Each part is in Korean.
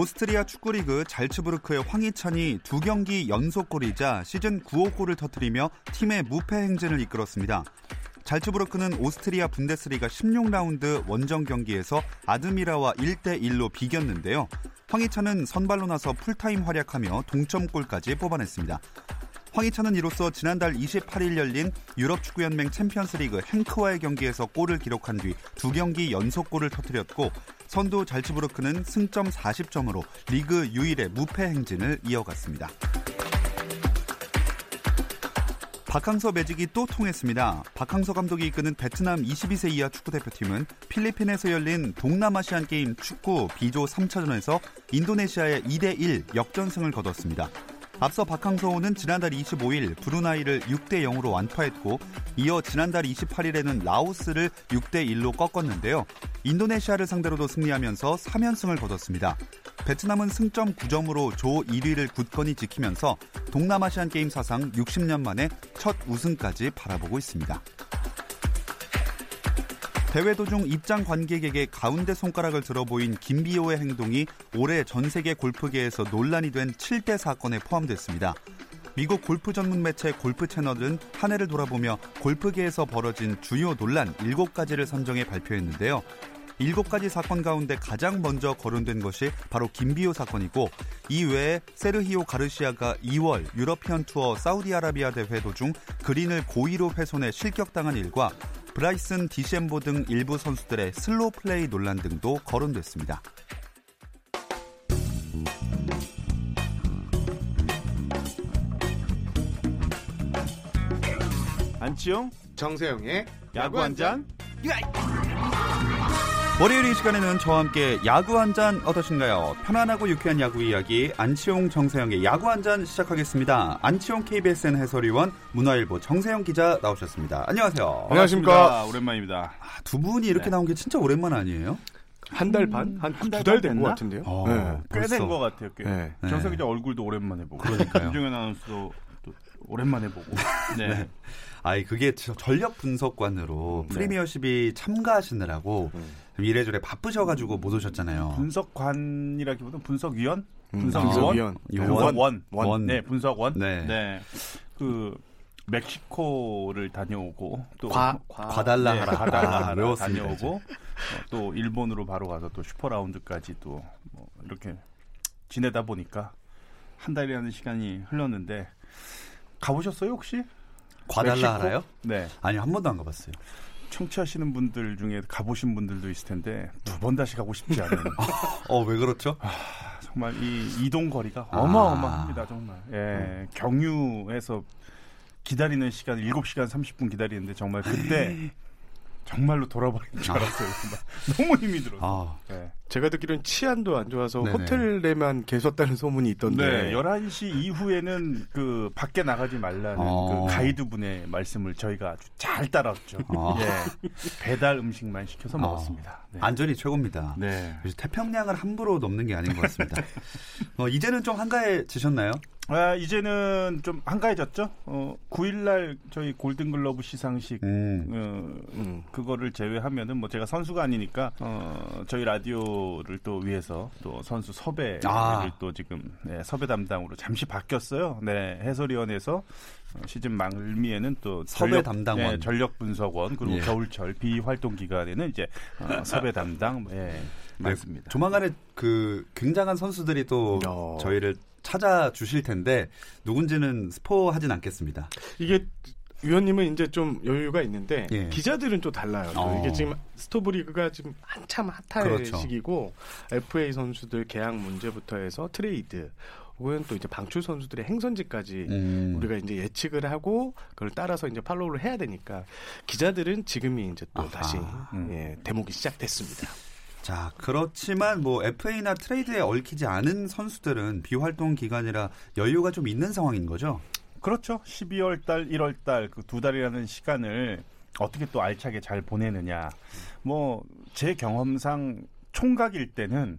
오스트리아 축구리그 잘츠부르크의 황희찬이 두 경기 연속골이자 시즌 9호 골을 터뜨리며 팀의 무패 행진을 이끌었습니다. 잘츠부르크는 오스트리아 분데스리가 16라운드 원정 경기에서 아드미라와 1대1로 비겼는데요. 황희찬은 선발로 나서 풀타임 활약하며 동점골까지 뽑아냈습니다. 황희찬은 이로써 지난달 28일 열린 유럽 축구연맹 챔피언스리그 헹크와의 경기에서 골을 기록한 뒤 두 경기 연속 골을 터뜨렸고 선두 잘츠부르크는 승점 40점으로 리그 유일의 무패 행진을 이어갔습니다. 박항서 매직이 또 통했습니다. 박항서 감독이 이끄는 베트남 22세 이하 축구대표팀은 필리핀에서 열린 동남아시안 게임 축구 B조 3차전에서 인도네시아의 2대1 역전승을 거뒀습니다. 앞서 박항서호는 지난달 25일 브루나이를 6대 0으로 완파했고 이어 지난달 28일에는 라오스를 6대 1로 꺾었는데요. 인도네시아를 상대로도 승리하면서 3연승을 거뒀습니다. 베트남은 승점 9점으로 조 1위를 굳건히 지키면서 동남아시안 게임 사상 60년 만에 첫 우승까지 바라보고 있습니다. 대회 도중 입장 관객에게 가운데 손가락을 들어 보인 김비호의 행동이 올해 전 세계 골프계에서 논란이 된 7대 사건에 포함됐습니다. 미국 골프 전문 매체 골프 채널은 한 해를 돌아보며 골프계에서 벌어진 주요 논란 7가지를 선정해 발표했는데요. 7가지 사건 가운데 가장 먼저 거론된 것이 바로 김비오 사건이고 이 외에 세르히오 가르시아가 2월 유러피언 투어 사우디아라비아 대회 도중 그린을 고의로 훼손해 실격당한 일과 브라이슨 디섐보 등 일부 선수들의 슬로우 플레이 논란 등도 거론됐습니다. 안치용 정세영의 야구 한 잔. 월요일 이 시간에는 저와 함께 야구 한 잔 어떠신가요? 편안하고 유쾌한 야구 이야기 안치홍 정세영의 야구 한 잔 시작하겠습니다. 안치홍 KBSN 해설위원 문화일보 정세영 기자 나오셨습니다. 안녕하세요. 안녕하십니까. 오랜만입니다. 아, 두 분이 이렇게 네. 나온 게 진짜 오랜만 아니에요? 한 달 반? 한 한달 두달된 됐나? 것 같은데요. 어, 네. 꽤 벌써. 된것 같아요. 꽤. 네. 네. 정석 기자 얼굴도 오랜만에 보고. 그러니까요. 김종현 아나운서도 또 오랜만에 보고. 네. 아이 그게 저- 전력 분석관으로 네. 프리미어십이 참가하시느라고 음. 이래저래 바쁘셔가지고 못 오셨잖아요. 분석관이라기보다는 분석위원? 음, 분석위원? 분석위원. 요원? 원. 원. 네, 분석원. 네. 그 멕시코를 다녀오고 또 과- 과 달라하라. 네, 과달라하라 아, 다녀오고 어, 또 일본으로 바로 가서 또 슈퍼 라운드까지 또 뭐 이렇게 지내다 보니까 한 달이라는 시간이 흘렀는데 가보셨어요 혹시? 과달라하라요? 네. 아니 한 번도 안 가봤어요. 청취하시는 분들 중에 가보신 분들도 있을 텐데 두 번 다시 가고 싶지 않은 어 왜 그렇죠? 정말 이 이동 거리가 아. 어마어마합니다 정말. 예, 경유해서 기다리는 시간 7시간 30분 기다리는데 정말 그때 정말로 돌아버린 줄 알았어요. 정말. 너무 힘이 들어서. 아, 예. 제가 듣기로는 치안도 안 좋아서 네네. 호텔에만 계셨다는 소문이 있던데. 네, 11시 이후에는 그 밖에 나가지 말라는 어. 그 가이드분의 말씀을 저희가 아주 잘 따랐죠. 아. 예. 배달 음식만 시켜서 어. 먹었습니다. 네. 안전이 최고입니다. 네. 태평양을 함부로 넘는 게 아닌 것 같습니다. 어, 이제는 좀 한가해지셨나요? 아, 이제는 좀 한가해졌죠. 어, 9일날 저희 골든글러브 시상식 음. 어, 음. 그거를 제외하면은 뭐 제가 선수가 아니니까 어, 저희 라디오를 또 위해서 또 선수 섭외를 아. 또 지금 네, 섭외 담당으로 잠시 바뀌었어요. 네 해설위원회에서 어, 시즌 말미에는 또 섭외 전력, 담당원. 네, 전력 분석원 그리고 예. 겨울철 비활동 기간에는 이제 어, 섭외 담당 예, 많습니다. 네, 조만간에 그 굉장한 선수들이 또 어. 저희를 찾아주실 텐데 누군지는 스포하진 않겠습니다. 이게 위원님은 이제 좀 여유가 있는데 예. 기자들은 또 달라요. 또 어. 이게 지금 스토브리그가 지금 한참 핫할 그렇죠. 시기고 FA 선수들 계약 문제부터 해서 트레이드 혹은 또 이제 방출 선수들의 행선지까지 음. 우리가 이제 예측을 하고 그걸 따라서 이제 팔로우를 해야 되니까 기자들은 지금이 이제 또 아하. 다시 음. 예, 대목이 시작됐습니다. 자, 그렇지만 뭐 FA나 트레이드에 얽히지 않은 선수들은 비활동 기간이라 여유가 좀 있는 상황인 거죠? 그렇죠. 12월 달, 1월 달 그 두 달이라는 시간을 어떻게 또 알차게 잘 보내느냐. 뭐 제 경험상 총각일 때는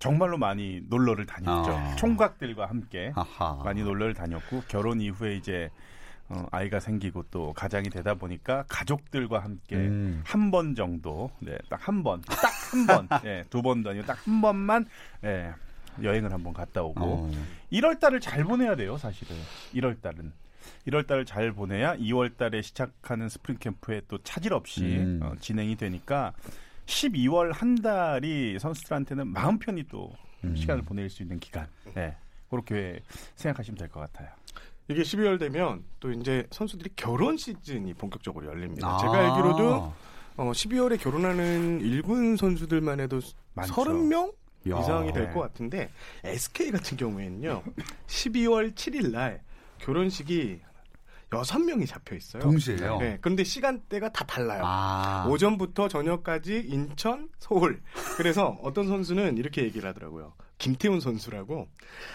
정말로 많이 놀러를 다녔죠. 아. 총각들과 함께 아하. 많이 놀러를 다녔고 결혼 이후에 이제 어, 아이가 생기고 또 가장이 되다 보니까 가족들과 함께 음. 한번 정도, 네, 딱 한 번, 딱 한 번, 네, 두 번도 아니고 딱 한 번만 예, 여행을 한번 갔다 오고 어. 1월 달을 잘 보내야 돼요, 사실은. 1월 달은. 1월 달을 잘 보내야 2월 달에 시작하는 스프링 캠프에 또 차질 없이 음. 어, 진행이 되니까 12월 한 달이 선수들한테는 마음 편히 또 음. 시간을 보낼 수 있는 기간. 네. 그렇게 생각하시면 될 것 같아요. 이게 12월 되면 또 이제 선수들이 결혼 시즌이 본격적으로 열립니다. 아. 제가 알기로도 어, 12월에 결혼하는 일군 선수들만 해도 많죠. 30명 야. 이상이 될 네. 것 같은데 SK 같은 경우에는요. 12월 7일 날 결혼식이 6명이 잡혀 있어요. 동시에요? 네. 그런데 시간대가 다 달라요. 아. 오전부터 저녁까지 인천, 서울. 그래서 어떤 선수는 이렇게 얘기를 하더라고요. 김태훈 선수라고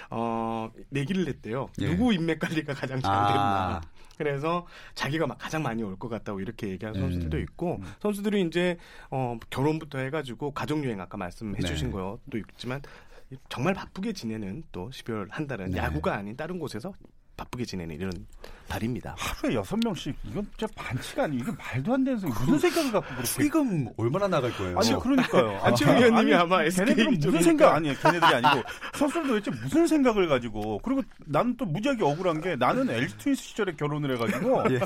어 내기를 냈대요. 예. 누구 인맥 관리가 가장 잘 아. 됐나. 그래서 자기가 막 가장 많이 올 것 같다고 이렇게 얘기하는 음. 선수들도 있고 선수들이 이제 어 결혼부터 해가지고 가족 여행 아까 말씀해 주신 네. 것도 있지만 정말 바쁘게 지내는 또 12월 한 달은 네. 야구가 아닌 다른 곳에서 바쁘게 지내는 이런 달입니다. 하루에 여섯 명씩 이건 진짜 반치가 아니고 이게 말도 안 되는 소리. 무슨 생각을 갖고 그렇게 수익금 얼마나 나갈 거예요? 아니 그러니까요. 안치홍 위원님이 아마 SK 걔네들은 무슨 쪽이니까. 생각 아니에요. 걔네들이 아니고 선수들 도대체 무슨 생각을 가지고 그리고 나는 또 무지하게 억울한 게 나는 LG 트윈스 시절에 결혼을 해가지고 예.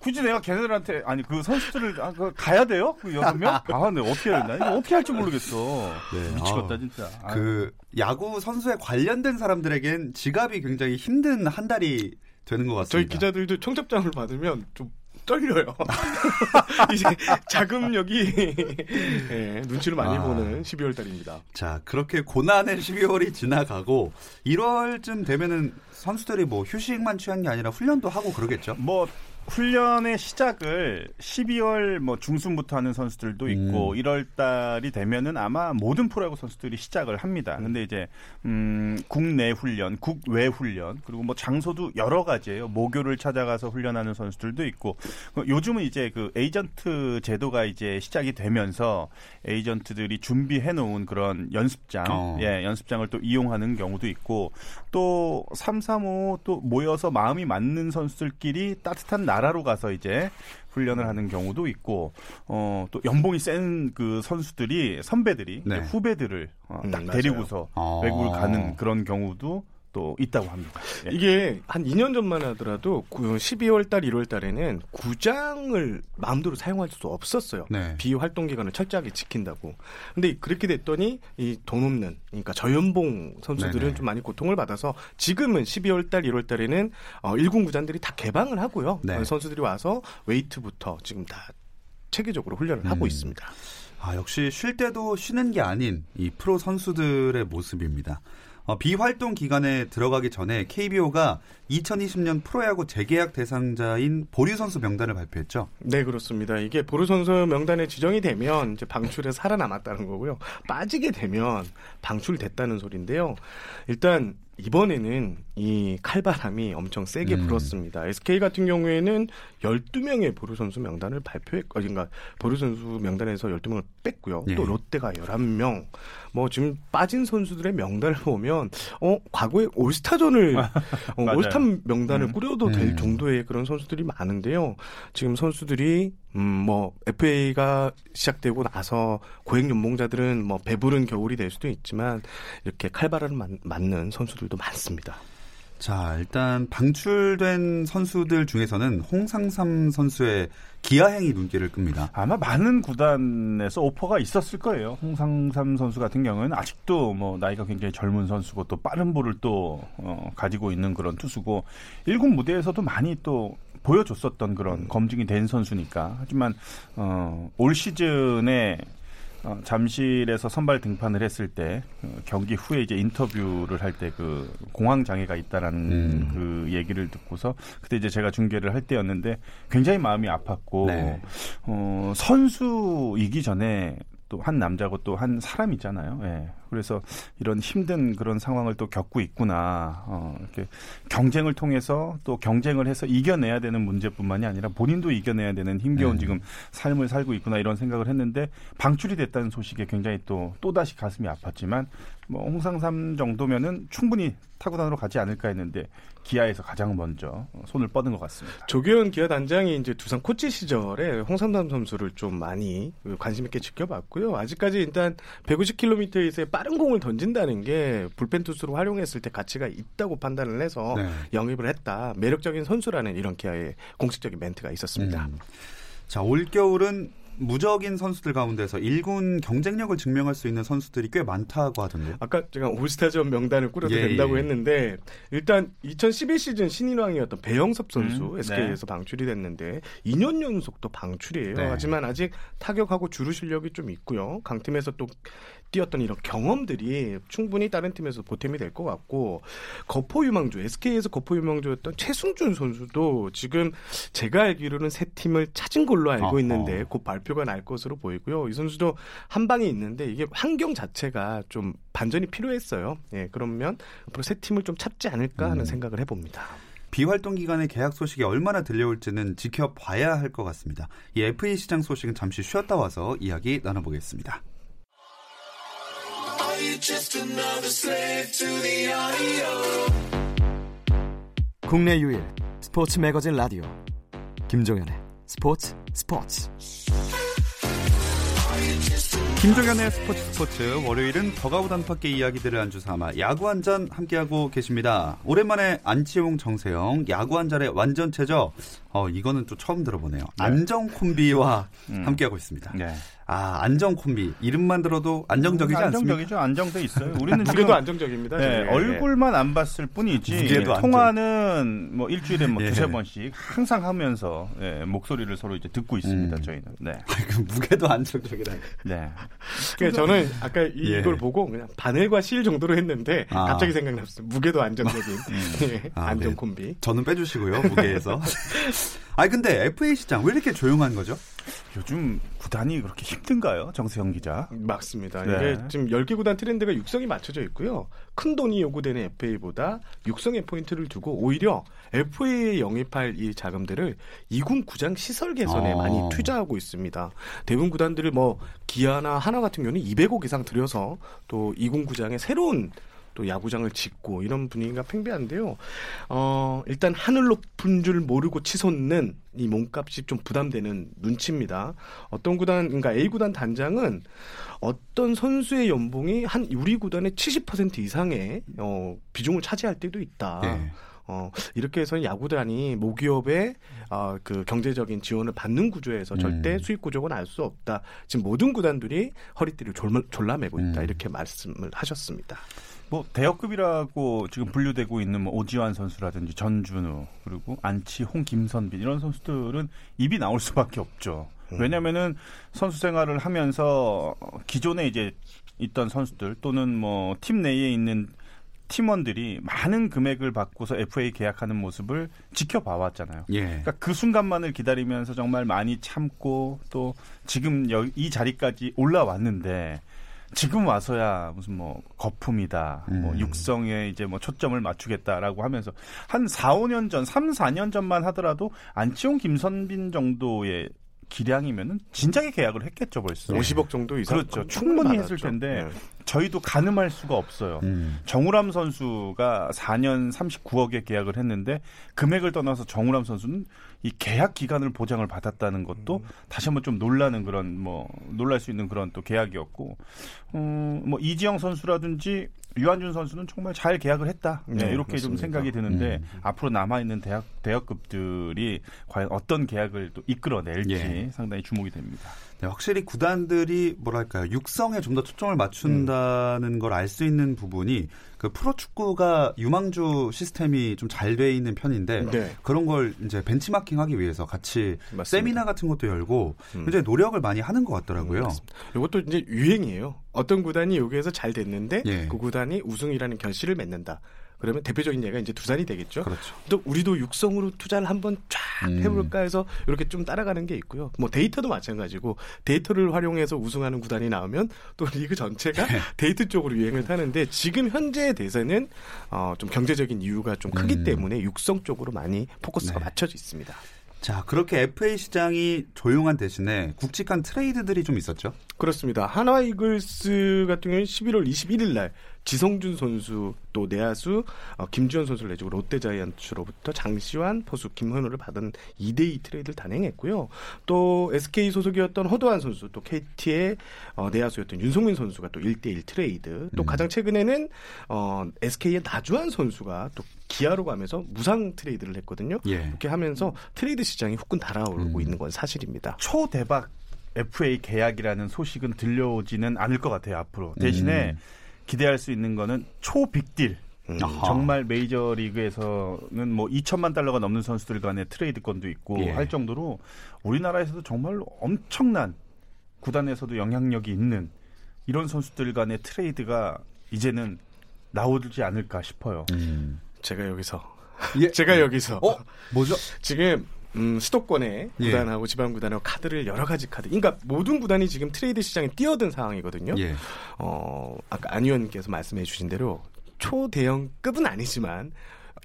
굳이 내가 걔네들한테 아니 그 선수들을 아, 그 가야 돼요? 그 여섯 명? 아, 네 어떻게 해야 되나? 이거 어떻게 할지 모르겠어. 네, 미치겠다 아우. 진짜. 아, 그 야구 선수에 관련된 사람들에겐 지갑이 굉장히 힘든 한 달이 되는 것 저희 같습니다. 기자들도 청첩장을 받으면 좀 떨려요. 이제 자금력이 예, 눈치를 많이 아. 보는 12월 달입니다. 자, 그렇게 고난의 12월이 지나가고 1월쯤 되면은 선수들이 뭐 휴식만 취한 게 아니라 훈련도 하고 그러겠죠. 뭐 훈련의 시작을 12월 뭐 중순부터 하는 선수들도 있고 음. 1월 달이 되면은 아마 모든 프로야구 선수들이 시작을 합니다. 근데 이제 음 국내 훈련, 국외 훈련 그리고 뭐 장소도 여러 가지예요. 모교를 찾아가서 훈련하는 선수들도 있고 그 요즘은 이제 그 에이전트 제도가 이제 시작이 되면서 에이전트들이 준비해 놓은 그런 연습장, 어. 예, 연습장을 또 이용하는 경우도 있고 또 3, 3, 5 또 모여서 마음이 맞는 선수들끼리 따뜻한 나라로 가서 이제 훈련을 하는 경우도 있고 어 또 연봉이 센 그 선수들이 선배들이 네. 후배들을 어, 음, 딱 맞아요. 데리고서 어. 외국을 가는 그런 경우도 또 있다고 합니다. 예. 이게 한 2년 전만 하더라도 12월 달, 1월 달에는 구장을 마음대로 사용할 수 없었어요. 네. 비활동 기간을 철저하게 지킨다고. 근데 그렇게 됐더니 이 돈 없는 그러니까 저연봉 선수들은 네네. 좀 많이 고통을 받아서 지금은 12월 달, 1월 달에는 어, 일군 구장들이 다 개방을 하고요. 네. 어, 선수들이 와서 웨이트부터 지금 다 체계적으로 훈련을 하고 음. 있습니다. 아, 역시 쉴 때도 쉬는 게 아닌 이 프로 선수들의 모습입니다. 어, 비활동 기간에 들어가기 전에 KBO가 2020년 프로야구 재계약 대상자인 보류 선수 명단을 발표했죠. 네, 그렇습니다. 이게 보루 선수 명단에 지정이 되면 이제 방출에 살아남았다는 거고요. 빠지게 되면 방출됐다는 소리인데요. 일단 이번에는 이 칼바람이 엄청 세게 음. 불었습니다. SK 같은 경우에는 12명의 보루 선수 명단을 발표했, 어, 그러니까 보루 선수 명단에서 12명을 뺐고요. 예. 또 롯데가 11명. 뭐 지금 빠진 선수들의 명단을 보면 어, 과거에 올스타전을 어. 올스타 명단을 음. 꾸려도 될 음. 정도의 그런 선수들이 많은데요. 지금 선수들이 음 뭐 FA가 시작되고 나서 고액 연봉자들은 뭐 배부른 겨울이 될 수도 있지만 이렇게 칼바람을 맞- 맞는 선수들도 많습니다. 자, 일단 방출된 선수들 중에서는 홍상삼 선수의 기아행이 눈길을 끕니다. 아마 많은 구단에서 오퍼가 있었을 거예요. 홍상삼 선수 같은 경우는 아직도 뭐 나이가 굉장히 젊은 선수고 또 빠른 볼을 또 어, 가지고 있는 그런 투수고 일군 무대에서도 많이 또 보여줬었던 그런 검증이 된 선수니까 하지만 어, 올 시즌에 어, 잠실에서 선발 등판을 했을 때 어, 경기 후에 이제 인터뷰를 할 때 그 공황 장애가 있다라는 음. 그 얘기를 듣고서 그때 이제 제가 중계를 할 때였는데 굉장히 마음이 아팠고 네. 어, 선수이기 전에 또 한 남자고 또 한 사람이잖아요. 예. 그래서 이런 힘든 그런 상황을 또 겪고 있구나. 어, 이렇게 경쟁을 통해서 또 경쟁을 해서 이겨내야 되는 문제뿐만이 아니라 본인도 이겨내야 되는 힘겨운 네. 지금 삶을 살고 있구나 이런 생각을 했는데 방출이 됐다는 소식에 굉장히 또 또다시 가슴이 아팠지만 뭐 홍상삼 정도면은 충분히 타구단으로 가지 않을까 했는데 기아에서 가장 먼저 손을 뻗은 것 같습니다. 조규현 기아 단장이 이제 두산 코치 시절에 홍삼담 선수를 좀 많이 관심 있게 지켜봤고요. 아직까지 일단 150km에서의 빠른 공을 던진다는 게 불펜 투수로 활용했을 때 가치가 있다고 판단을 해서 네. 영입을 했다. 매력적인 선수라는 이런 기아의 공식적인 멘트가 있었습니다. 음. 자, 올겨울은 무적인 선수들 가운데서 1군 경쟁력을 증명할 수 있는 선수들이 꽤 많다고 하던데요. 아까 제가 올스타전 명단을 꾸려도 예, 된다고 예. 했는데 일단 2011 시즌 신인왕이었던 배영섭 선수 음, SK에서 방출이 됐는데 2년 연속 또 방출이에요. 네. 하지만 아직 타격하고 주루 실력이 좀 있고요. 강팀에서 또 뛰었던 이런 경험들이 충분히 다른 팀에서 보탬이 될 것 같고 거포 유망주 SK에서 거포 유망주였던 최승준 선수도 지금 제가 알기로는 새 팀을 찾은 걸로 알고. 있는데 곧 발표가 날 것으로 보이고요. 이 선수도 한 방에 있는데 이게 환경 자체가 좀 반전이 필요했어요. 예, 그러면 앞으로 새 팀을 좀 찾지 않을까 하는 음. 생각을 해봅니다. 비활동 기간에 계약 소식이 얼마나 들려올지는 지켜봐야 할 것 같습니다. 이 FA 시장 소식은 잠시 쉬었다 와서 이야기 나눠보겠습니다. 국내 유일 스포츠 매거진 라디오 김종현의 스포츠 스포츠 김종현의 스포츠 스포츠 월요일은 더가우 단팎의 이야기들을 안주 삼아 야구 한 잔 함께하고 계십니다. 오랜만에 안치홍 정세영 야구 한 잔의 완전체죠. 어 이거는 또 처음 들어보네요. 안정 콤비와 음. 함께하고 있습니다. 네. 아 안정 콤비 이름만 들어도 안정적이지 않습니까? 안정적이죠. 안정돼 있어요. 우리는 무게도 안정적입니다. 네, 저희. 예, 얼굴만 안 봤을 뿐이지 무게도 안정. 통화는 뭐 일주일에 뭐 예. 두세 번씩 항상 하면서 예, 목소리를 서로 이제 듣고 있습니다. 음. 저희는. 네. 그 무게도 안정적이라. 네. 그러니까 저는 아까 이, 예. 걸 보고 그냥 바늘과 실 정도로 했는데 아. 갑자기 생각났어요. 무게도 안정적인 예, 아, 안정 네. 콤비. 저는 빼주시고요 무게에서. 아 근데 FA 시장 왜 이렇게 조용한 거죠? 요즘 구단이 그렇게 힘든가요? 정세영 기자. 맞습니다. 네. 이게 지금 10개 구단 트렌드가 육성이 맞춰져 있고요. 큰 돈이 요구되는 FA보다 육성에 포인트를 두고 오히려 FA에 영입할 이 자금들을 이군 구장 시설 개선에 어. 많이 투자하고 있습니다. 대부분 구단들이 뭐 기아나 하나 같은 경우는 200억 이상 들여서 또 이군 구장에 새로운 또 야구장을 짓고 이런 분위기가 팽배한데요. 어, 일단 하늘 높은 줄 모르고 치솟는 이 몸값이 좀 부담되는 눈치입니다. 어떤 구단, 그러니까 A 구단 단장은 어떤 선수의 연봉이 한 우리 구단의 70% 이상의 어, 비중을 차지할 때도 있다. 네. 어, 이렇게 해서 야구단이 모기업의 어, 그 경제적인 지원을 받는 구조에서 절대 음. 수익 구조가 날수 없다. 지금 모든 구단들이 허리띠를 졸라, 졸라매고 있다. 음. 이렇게 말씀을 하셨습니다. 뭐 대역급이라고 지금 분류되고 있는 뭐 오지환 선수라든지 전준우 그리고 안치홍, 김선빈 이런 선수들은 입이 나올 수밖에 없죠. 음. 왜냐면은 선수 생활을 하면서 기존에 이제 있던 선수들 또는 뭐 팀 내에 있는 팀원들이 많은 금액을 받고서 FA 계약하는 모습을 지켜봐 왔잖아요. 예. 그러니까 그 순간만을 기다리면서 정말 많이 참고 또 지금 여- 이 자리까지 올라왔는데 지금 와서야 무슨 뭐 거품이다, 뭐 음. 육성에 이제 뭐 초점을 맞추겠다라고 하면서 한 4, 5년 전, 3, 4년 전만 하더라도 안치홍, 김선빈 정도의 기량이면은 진작에 계약을 했겠죠 벌써. 50억 정도 이상 그렇죠. 충분히 했을. 텐데 네. 저희도 가늠할 수가 없어요. 음. 정우람 선수가 4년 39억에 계약을 했는데 금액을 떠나서 정우람 선수는 이 계약 기간을 보장을 받았다는 것도 다시 한번 좀 놀라는 그런 뭐 놀랄 수 있는 그런 또 계약이었고 어뭐 이지영 선수라든지 유한준 선수는 정말 잘 계약을 했다. 네, 네, 이렇게 좀 맞습니다. 생각이 드는데 음. 앞으로 남아 있는 대학 대학급들이 과연 어떤 계약을 또 이끌어낼지 예. 상당히 주목이 됩니다. 네, 확실히 구단들이 뭐랄까요 육성에 좀 더 초점을 맞춘다는 걸알 수 있는 부분이 그 프로축구가 유망주 시스템이 좀 잘 돼 있는 편인데 네. 그런 걸 이제 벤치마킹하기 위해서 같이 맞습니다. 세미나 같은 것도 열고 음. 굉장히 노력을 많이 하는 것 같더라고요. 이것도 이제 유행이에요. 어떤 구단이 여기에서 잘 됐는데 예. 그 구단이 우승이라는 결실을 맺는다. 그러면 대표적인 예가 이제 두산이 되겠죠. 그렇죠. 또 우리도 육성으로 투자를 한번 쫙 음. 해볼까 해서 이렇게 좀 따라가는 게 있고요. 뭐 데이터도 마찬가지고 데이터를 활용해서 우승하는 구단이 나오면 또 리그 전체가 네. 데이터 쪽으로 유행을 타는데 지금 현재의 대세는 어, 좀 경제적인 이유가 좀 크기 음. 때문에 육성 쪽으로 많이 포커스가 네. 맞춰져 있습니다. 자 그렇게 FA 시장이 조용한 대신에 굵직한 트레이드들이 좀 있었죠. 그렇습니다. 하나 이글스 같은 경우는 11월 21일 날 지성준 선수 또 내야수 어, 김주현 선수를 내주고 롯데 자이언츠로부터 장시환 포수 김현우를 받은 2대2 트레이드를 단행했고요. 또 SK 소속이었던 허도환 선수 또 KT의 어, 내야수였던 윤석민 선수가 또 1대1 트레이드 또 음. 가장 최근에는 어, SK의 나주환 선수가 또 기아로 가면서 무상 트레이드를 했거든요. 예. 이렇게 하면서 트레이드 시장이 후끈 달아오르고 음. 있는 건 사실입니다. 초대박 FA 계약이라는 소식은 들려오지는 않을 것 같아요 앞으로 대신에 음. 기대할 수 있는 거는 초빅딜 음. 아하. 정말 메이저 리그에서는 뭐 2천만 달러가 넘는 선수들 간의 트레이드 건도 있고 예. 할 정도로 우리나라에서도 정말로 엄청난 구단에서도 영향력이 있는 이런 선수들 간의 트레이드가 이제는 나오지 않을까 싶어요. 음. 제가 여기서 예. 제가 여기서 어 뭐죠? 지금 음, 수도권의 예. 구단하고 지방 구단하고 카드를 여러 가지 카드. 그러니까 모든 구단이 지금 트레이드 시장에 뛰어든 상황이거든요. 예. 어, 아까 안 의원님께서 말씀해 주신 대로 초대형급은 아니지만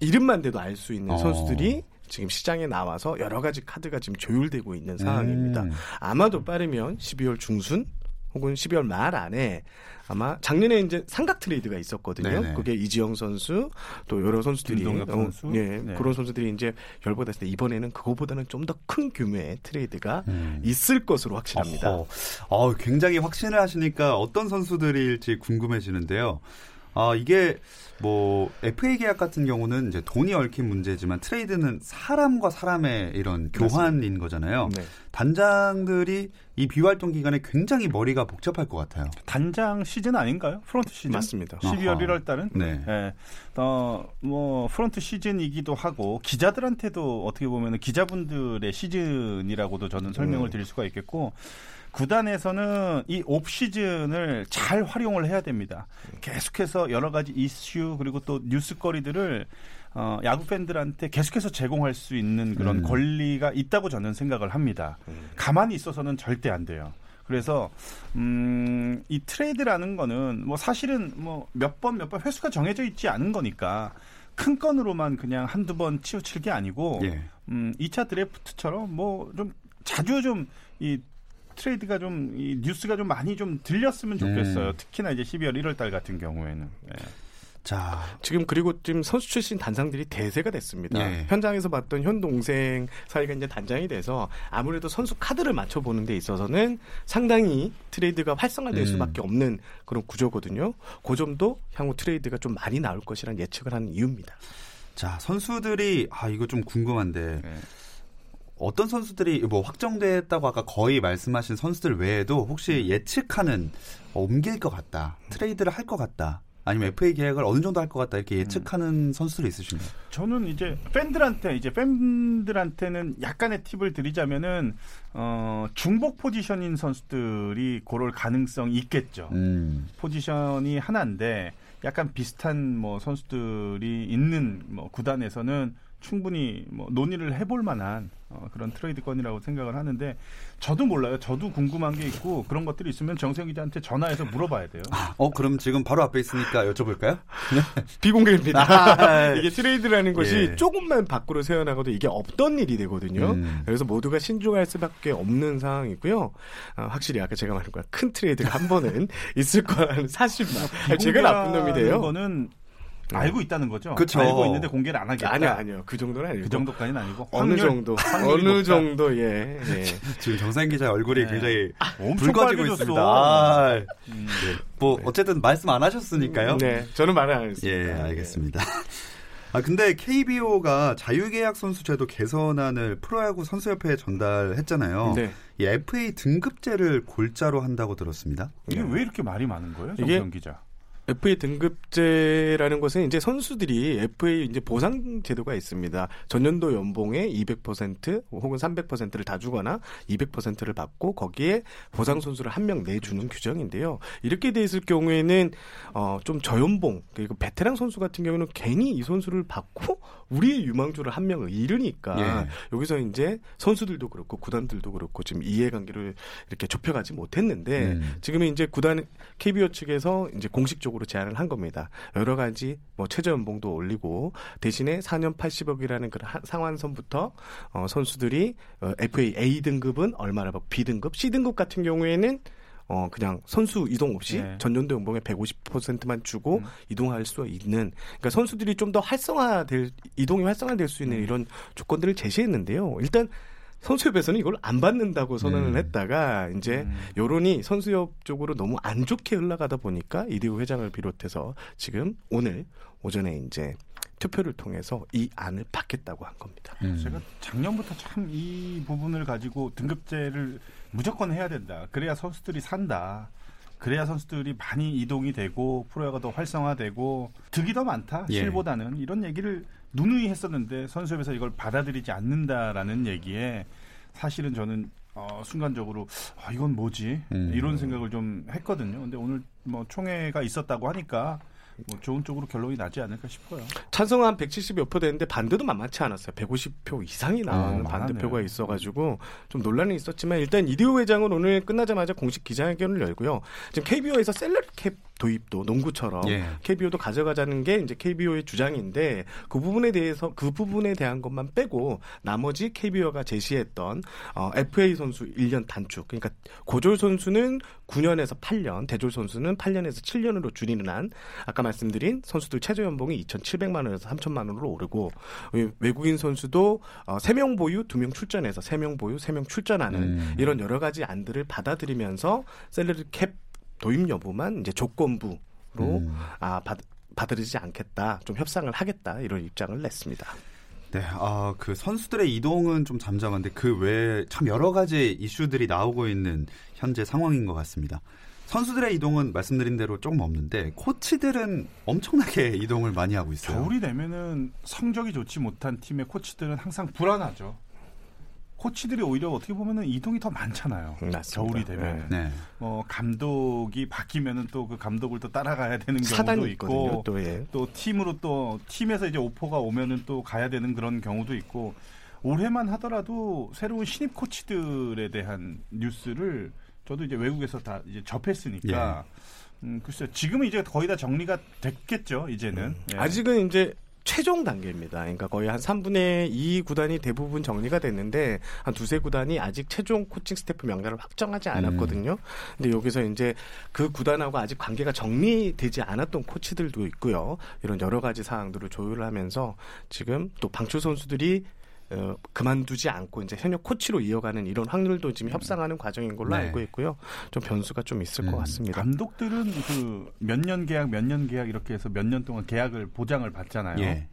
이름만 대도 알 수 있는 어. 선수들이 지금 시장에 나와서 여러 가지 카드가 지금 조율되고 있는 상황입니다. 음. 아마도 빠르면 12월 중순 혹은 12월 말 안에 아마 작년에 이제 삼각 트레이드가 있었거든요. 네네. 그게 이지영 선수 또 여러 선수들이 어, 선수. 예, 네. 그런 선수들이 이제 열받았을 때 이번에는 그거보다는 좀 더 큰 규모의 트레이드가 음. 있을 것으로 확실합니다. 어허. 어, 굉장히 확신을 하시니까 어떤 선수들일지 궁금해지는데요. 아, 이게 뭐 FA 계약 같은 경우는 이제 돈이 얽힌 문제지만 트레이드는 사람과 사람의 이런 교환인 거잖아요. 네. 단장들이 이 비활동 기간에 굉장히 머리가 복잡할 것 같아요. 단장 시즌 아닌가요? 프런트 시즌. 맞습니다. 12월 아하. 1월 달은 네. 예, 어, 뭐, 프런트 시즌이기도 하고, 기자들한테도 어떻게 보면 기자분들의 시즌이라고도 저는 설명을 음. 드릴 수가 있겠고, 구단에서는 이 옵 시즌을 잘 활용을 해야 됩니다. 계속해서 여러 가지 이슈 그리고 또 뉴스거리들을 어, 야구 팬들한테 계속해서 제공할 수 있는 그런 음. 권리가 있다고 저는 생각을 합니다. 가만히 있어서는 절대 안 돼요. 그래서 음, 이 트레이드라는 거는 뭐 사실은 뭐 몇 번 몇 번 횟수가 정해져 있지 않은 거니까 큰 건으로만 그냥 한두 번 치우칠 게 아니고 예. 음, 2차 드래프트처럼 뭐 좀 자주 좀 이 트레이드가 좀이 뉴스가 좀 많이 좀 들렸으면 좋겠어요. 음. 특히나 이제 12월 1월 달 같은 경우에는. 예. 자, 지금 그리고 지금 선수 출신 단장들이 대세가 됐습니다. 예. 현장에서 봤던 형 동생 사이가 이제 단장이 돼서 아무래도 선수 카드를 맞춰보는 데 있어서는 상당히 트레이드가 활성화될 음. 수밖에 없는 그런 구조거든요. 그 점도 향후 트레이드가 좀 많이 나올 것이라는 예측을 하는 이유입니다. 자, 선수들이 아, 이거 좀 궁금한데 예. 어떤 선수들이 뭐 확정됐다고 아까 거의 말씀하신 선수들 외에도 혹시 예측하는 어, 옮길 것 같다, 트레이드를 할 것 같다, 아니면 FA 계약을 어느 정도 할 것 같다 이렇게 예측하는 선수들이 있으신가요? 저는 이제 팬들한테 이제 팬들한테는 약간의 팁을 드리자면은 어 중복 포지션인 선수들이 고럴 가능성이 있겠죠. 음, 포지션이 하나인데 약간 비슷한 뭐 선수들이 있는 뭐 구단에서는 충분히 뭐 논의를 해볼 만한 어, 그런 트레이드건이라고 생각을 하는데 저도 몰라요. 저도 궁금한 게 있고 그런 것들이 있으면 정세영 기자한테 전화해서 물어봐야 돼요. 어 그럼 지금 바로 앞에 있으니까 여쭤볼까요? 비공개입니다. 아, 이게 트레이드라는 것이 예. 조금만 밖으로 새어나가도 이게 없던 일이 되거든요. 음. 그래서 모두가 신중할 수밖에 없는 상황이고요. 어, 확실히 아까 제가 말한 거 큰 트레이드가 한 번은 있을 거라는 사실만. 제가 나쁜 놈이 돼요. 거는 알고 있다는 거죠. 그쵸. 알고 있는데 공개를 안 하겠다. 아니요, 아니요. 그 정도는 아니고. 그 정도까지는 아니고 어느 확률, 정도, 어느 높다. 정도, 예. 예. 지금 정상인 기자 얼굴이 네. 굉장히 엄청 붉어지고. 있습니다. 아, 음. 네. 뭐 어쨌든 말씀 안 하셨으니까요. 네, 저는 말을 안 했습니다. 예, 알겠습니다. 아 근데 KBO가 자유계약 선수 제도 개선안을 프로야구 선수협회에 전달했잖아요. 네. 이 FA 등급제를 골자로 한다고 들었습니다. 이게 왜 이렇게 말이 많은 거예요, 정경 기자? FA 등급제라는 것은 이제 선수들이 FA 이제 보상 제도가 있습니다. 전년도 연봉의 200% 혹은 300%를 다 주거나 200%를 받고 거기에 보상 선수를 한 명 내주는 규정인데요. 이렇게 돼 있을 경우에는 어, 좀 저연봉 그리고 베테랑 선수 같은 경우는 괜히 이 선수를 받고 우리의 유망주를 한 명을 잃으니까 예. 여기서 이제 선수들도 그렇고 구단들도 그렇고 지금 이해관계를 이렇게 좁혀가지 못했는데 음. 지금은 이제 구단 KBO 측에서 이제 공식적으로 제안을 한 겁니다. 여러 가지 뭐 최저 연봉도 올리고 대신에 4년 80억이라는 그런 한- 상한선부터 어, 선수들이 어, FA A 등급은 얼마나 받고 B 등급, C 등급 같은 경우에는 어 그냥 선수 이동 없이 네. 전년도 연봉의 150%만 주고 음. 이동할 수 있는 그러니까 선수들이 좀 더 활성화될 이동이 활성화될 수 있는 음. 이런 조건들을 제시했는데요. 일단 선수협에서는 이걸 안 받는다고 선언을 음. 했다가 이제 음. 여론이 선수협 쪽으로 너무 안 좋게 흘러가다 보니까 이대호 회장을 비롯해서 지금 오늘 오전에 이제 투표를 통해서 이 안을 받겠다고 한 겁니다. 음. 제가 작년부터 참 이 부분을 가지고 등급제를 무조건 해야 된다. 그래야 선수들이 산다. 그래야 선수들이 많이 이동이 되고 프로야가 더 활성화되고 득이 더 많다. 예. 실보다는 이런 얘기를 누누이 했었는데 선수협에서 이걸 받아들이지 않는다라는 얘기에 사실은 저는 어, 순간적으로 아, 이건 뭐지 음. 이런 생각을 좀 했거든요. 근데 오늘 뭐 총회가 있었다고 하니까 뭐 좋은 쪽으로 결론이 나지 않을까 싶어요. 찬성 한 170여 표 되는데 반대도 만만치 않았어요. 150표 이상이 나오는 어, 반대표가. 있어가지고 좀 논란이 있었지만 일단 이대호 회장은 오늘 끝나자마자 공식 기자회견을 열고요. 지금 KBO에서 셀러리 캡 도입도 농구처럼 예. KBO도 가져가자는 게 이제 KBO의 주장인데 그 부분에 대해서 그 부분에 대한 것만 빼고 나머지 KBO가 제시했던 어, FA 선수 1년 단축 그러니까 고졸 선수는 9년에서 8년, 대졸 선수는 8년에서 7년으로 줄이는 한 아까 말씀드린 선수들 최저 연봉이 2,700만 원에서 3천만 원으로 오르고 이 외국인 선수도 어, 3명 보유, 2명 출전해서 3명 보유, 3명 출전하는 음. 이런 여러 가지 안들을 받아들이면서 셀러리 캡 도입 여부만 이제 조건부로 음. 아 받, 받아들이지 않겠다, 좀 협상을 하겠다 이런 입장을 냈습니다. 네, 아, 그 선수들의 이동은 좀 잠잠한데 그 외에 참 여러 가지 이슈들이 나오고 있는 현재 상황인 것 같습니다. 선수들의 이동은 말씀드린 대로 조금 없는데 코치들은 엄청나게 이동을 많이 하고 있어요. 겨울이 되면은 성적이 좋지 못한 팀의 코치들은 항상 불안하죠. 코치들이 오히려 어떻게 보면은 이동이 더 많잖아요. 맞습니다. 겨울이 되면 네. 어, 감독이 바뀌면은 또 그 감독을 또 따라가야 되는 경우도 있고. 또 예. 또 팀으로 또 팀에서 이제 오퍼가 오면은 또 가야 되는 그런 경우도 있고 올해만 하더라도 새로운 신입 코치들에 대한 뉴스를 저도 이제 외국에서 다 이제 접했으니까 음, 글쎄요 지금은 이제 거의 다 정리가 됐겠죠 이제는 예. 아직은 이제 최종 단계입니다. 그러니까 거의 한 3분의 2 구단이 대부분 정리가 됐는데 한 두세 구단이 아직 최종 코칭 스태프 명단을 확정하지 않았거든요. 근데 여기서 이제 그 구단하고 아직 관계가 정리되지 않았던 코치들도 있고요. 이런 여러 가지 사항들을 조율을 하면서 지금 또 방출 선수들이 어, 그만두지 않고 이제 현역 코치로 이어가는 이런 확률도 지금 협상하는 과정인 걸로 네. 알고 있고요. 좀 변수가 좀 있을 것 음, 같습니다. 감독들은 그 몇 년 계약 몇 년 계약 이렇게 해서 몇 년 동안 계약을 보장을 받잖아요. 예.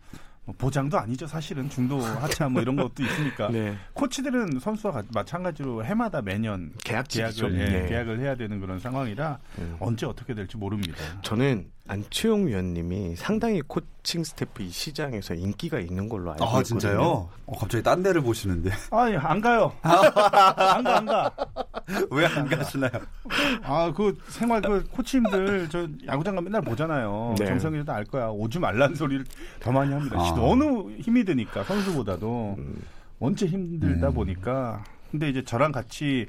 뭐 보장도 아니죠 사실은 중도 하차 뭐 이런 것도 있으니까 네. 코치들은 선수와 가- 마찬가지로 해마다 매년 계약직이죠. 계약을 예, 네. 계약을 해야 되는 그런 상황이라 음. 언제 어떻게 될지 모릅니다. 저는 안치용 위원님이 상당히 코칭 스태프 이 시장에서 인기가 있는 걸로 알고 아, 있거든요. 진짜요? 어, 갑자기 딴 데를 보시는데. 아니 안 가요. 안 가 안 가. 왜 안 가시나요? 아 그 생활 그 코치님들 저 야구장 가 맨날 보잖아요. 네. 정성이도 알 거야. 오지 말란 소리를 더 많이 합니다. 아. 너무 힘이 드니까 선수보다도 음. 원체 힘들다 음. 보니까. 근데 이제 저랑 같이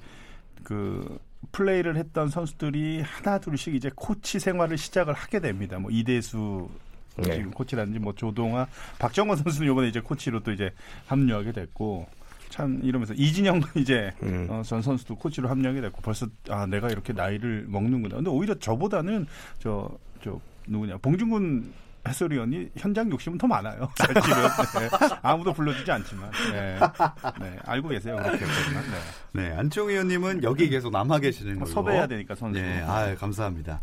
그 플레이를 했던 선수들이 하나 둘씩 이제 코치 생활을 시작을 하게 됩니다. 뭐 이대수 네. 지금 코치라든지 뭐 조동아, 박정원 선수는 이번에 이제 코치로 또 이제 합류하게 됐고 참 이러면서 이진영 이제 음. 어, 전 선수도 코치로 합류하게 됐고 벌써 아 내가 이렇게 나이를 먹는구나. 근데 오히려 저보다는 저 저 누구냐 봉준군 해설위원이 현장 욕심은 더 많아요. 사실은 네. 아무도 불러주지 않지만 네. 네. 알고 계세요 그렇게 했지만 네. 네. 안치홍 의원님은 여기 계속 남아 계시는 걸로 섭외해야 되니까 선수. 네, 아 감사합니다.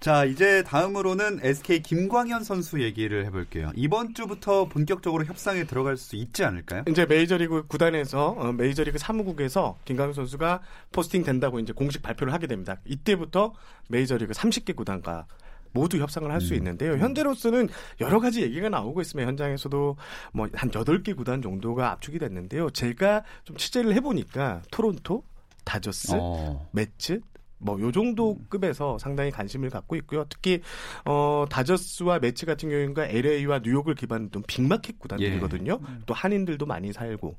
자, 이제 다음으로는 SK 김광현 선수 얘기를 해볼게요. 이번 주부터 본격적으로 협상에 들어갈 수 있지 않을까요? 이제 메이저리그 구단에서 어, 메이저리그 사무국에서 김광현 선수가 포스팅 된다고 이제 공식 발표를 하게 됩니다. 이때부터 메이저리그 30개 구단과 모두 협상을 할수 음. 있는데요. 현재로서는 여러 가지 얘기가 나오고 있으면 현장에서도 뭐 한 8개 구단 정도가 압축이 됐는데요. 제가 좀 취재를 해보니까 토론토, 다저스, 어. 매츠, 뭐 요 정도 급에서 상당히 관심을 갖고 있고요. 특히 어 다저스와 매치 같은 경우가 LA와 뉴욕을 기반으로 둔 빅마켓 구단들이거든요. 또 한인들도 많이 살고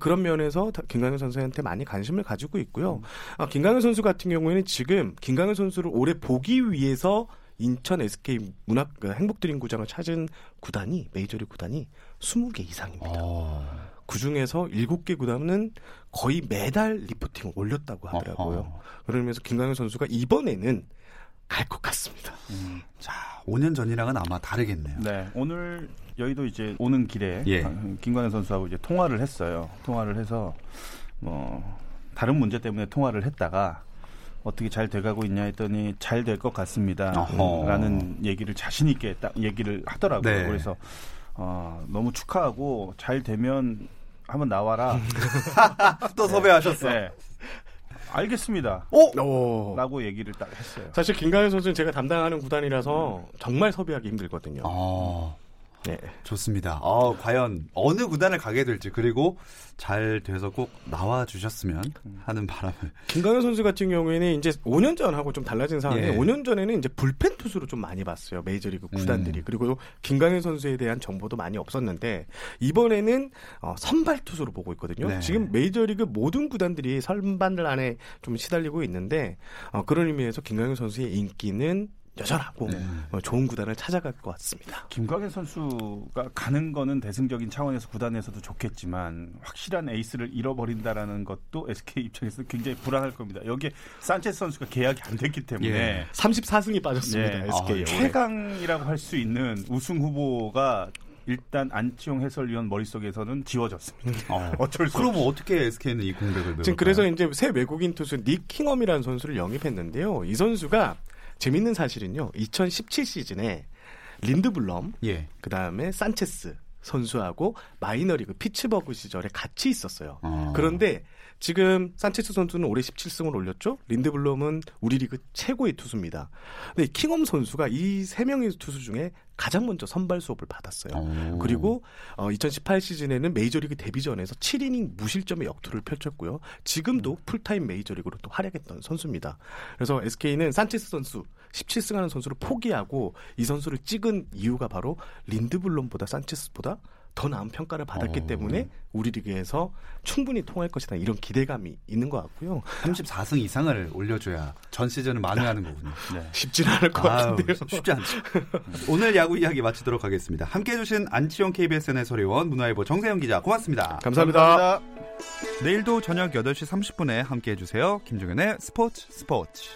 그런 면에서 다- 김강현 선수한테 많이 관심을 가지고 있고요. 아, 김강현 선수 같은 경우에는 지금 김강현 선수를 올해 보기 위해서 인천 SK 문학 그 행복드림 구장을 찾은 구단이 메이저리그 구단이 20개 이상입니다. 어. 그 중에서 7개 구단은 거의 매달 리포팅을 올렸다고 하더라고요. 어허. 그러면서 김강현 선수가 이번에는 갈 것 같습니다. 자, 5년 전이랑은 아마 다르겠네요. 네, 오늘 여의도 이제 오는 길에 예. 아, 김광현 선수하고 이제 통화를 했어요. 통화를 해서 뭐 다른 문제 때문에 통화를 했다가 어떻게 잘 돼가고 있냐 했더니 잘 될 것 같습니다. 어허. 라는 얘기를 자신 있게 딱 얘기를 하더라고요. 네. 그래서 어, 너무 축하하고 잘 되면 한번 나와라. 또 섭외하셨어. 네. 알겠습니다. 오. 라고 얘기를 딱 했어요. 사실 김강현 선수는 제가 담당하는 구단이라서 정말 섭외하기 힘들거든요. 어, 네. 좋습니다. 어, 과연 어느 구단을 가게 될지 그리고 잘 돼서 꼭 나와 주셨으면 하는 바람을. 김강현 선수 같은 경우에는 이제 5년 전하고 좀 달라진 상황이 예. 5년 전에는 이제 불펜 투수로 좀 많이 봤어요. 메이저리그 구단들이. 음. 그리고 김강현 선수에 대한 정보도 많이 없었는데 이번에는 어, 선발 투수로 보고 있거든요. 네. 지금 메이저리그 모든 구단들이 선발 안에 좀 시달리고 있는데 어, 그런 의미에서 김강현 선수의 인기는 여전하고 네. 어, 좋은 구단을 찾아갈 것 같습니다. 김광현 선수가 가는 거는 대승적인 차원에서 구단에서도 좋겠지만 확실한 에이스를 잃어버린다라는 것도 SK 입장에서 굉장히 불안할 겁니다. 여기에 산체스 선수가 계약이 안 됐기 때문에 예. 34승이 빠졌습니다. 예. SK. 아. 최강이라고 할 수 있는 우승 후보가 일단 안치홍 해설위원 머릿속에서는 지워졌습니다. 어. 어쩔 수 그럼 없이. 어떻게 SK는 이 공백을 지금 그래서 이제 새 외국인 투수 닉 킹엄이라는 선수를 영입했는데요. 이 선수가 재밌는 사실은요. 2017 시즌에 린드블럼, 예. 그 다음에 산체스 선수하고 마이너리그 피츠버그 시절에 같이 있었어요. 어. 그런데 지금 산체스 선수는 올해 17승을 올렸죠. 린드블럼은 우리 리그 최고의 투수입니다. 근데 킹엄 선수가 이 세 명의 투수 중에 가장 먼저 선발 수업을 받았어요. 오. 그리고 어, 2018 시즌에는 메이저리그 데뷔전에서 7이닝 무실점의 역투를 펼쳤고요. 지금도 풀타임 메이저리그로 또 활약했던 선수입니다. 그래서 SK는 산체스 선수 17승하는 선수를 포기하고 이 선수를 찍은 이유가 바로 린드블럼보다 산체스보다 더 나은 평가를 받았기 어. 때문에 우리 리그에서 충분히 통할 것이다 이런 기대감이 있는 것 같고요. 34승 이상을 올려줘야 전 시즌을 만회하는 거군요. 네. 쉽진 않을 것 아유, 같은데요. 쉽지 않죠. 오늘 야구 이야기 마치도록 하겠습니다. 함께 해 주신 안치용 KBSN 해설위원, 문화일보 정세영 기자 고맙습니다. 감사합니다. 내일도 저녁 8시 30분에 함께 해 주세요. 김종현의 스포츠 스포츠.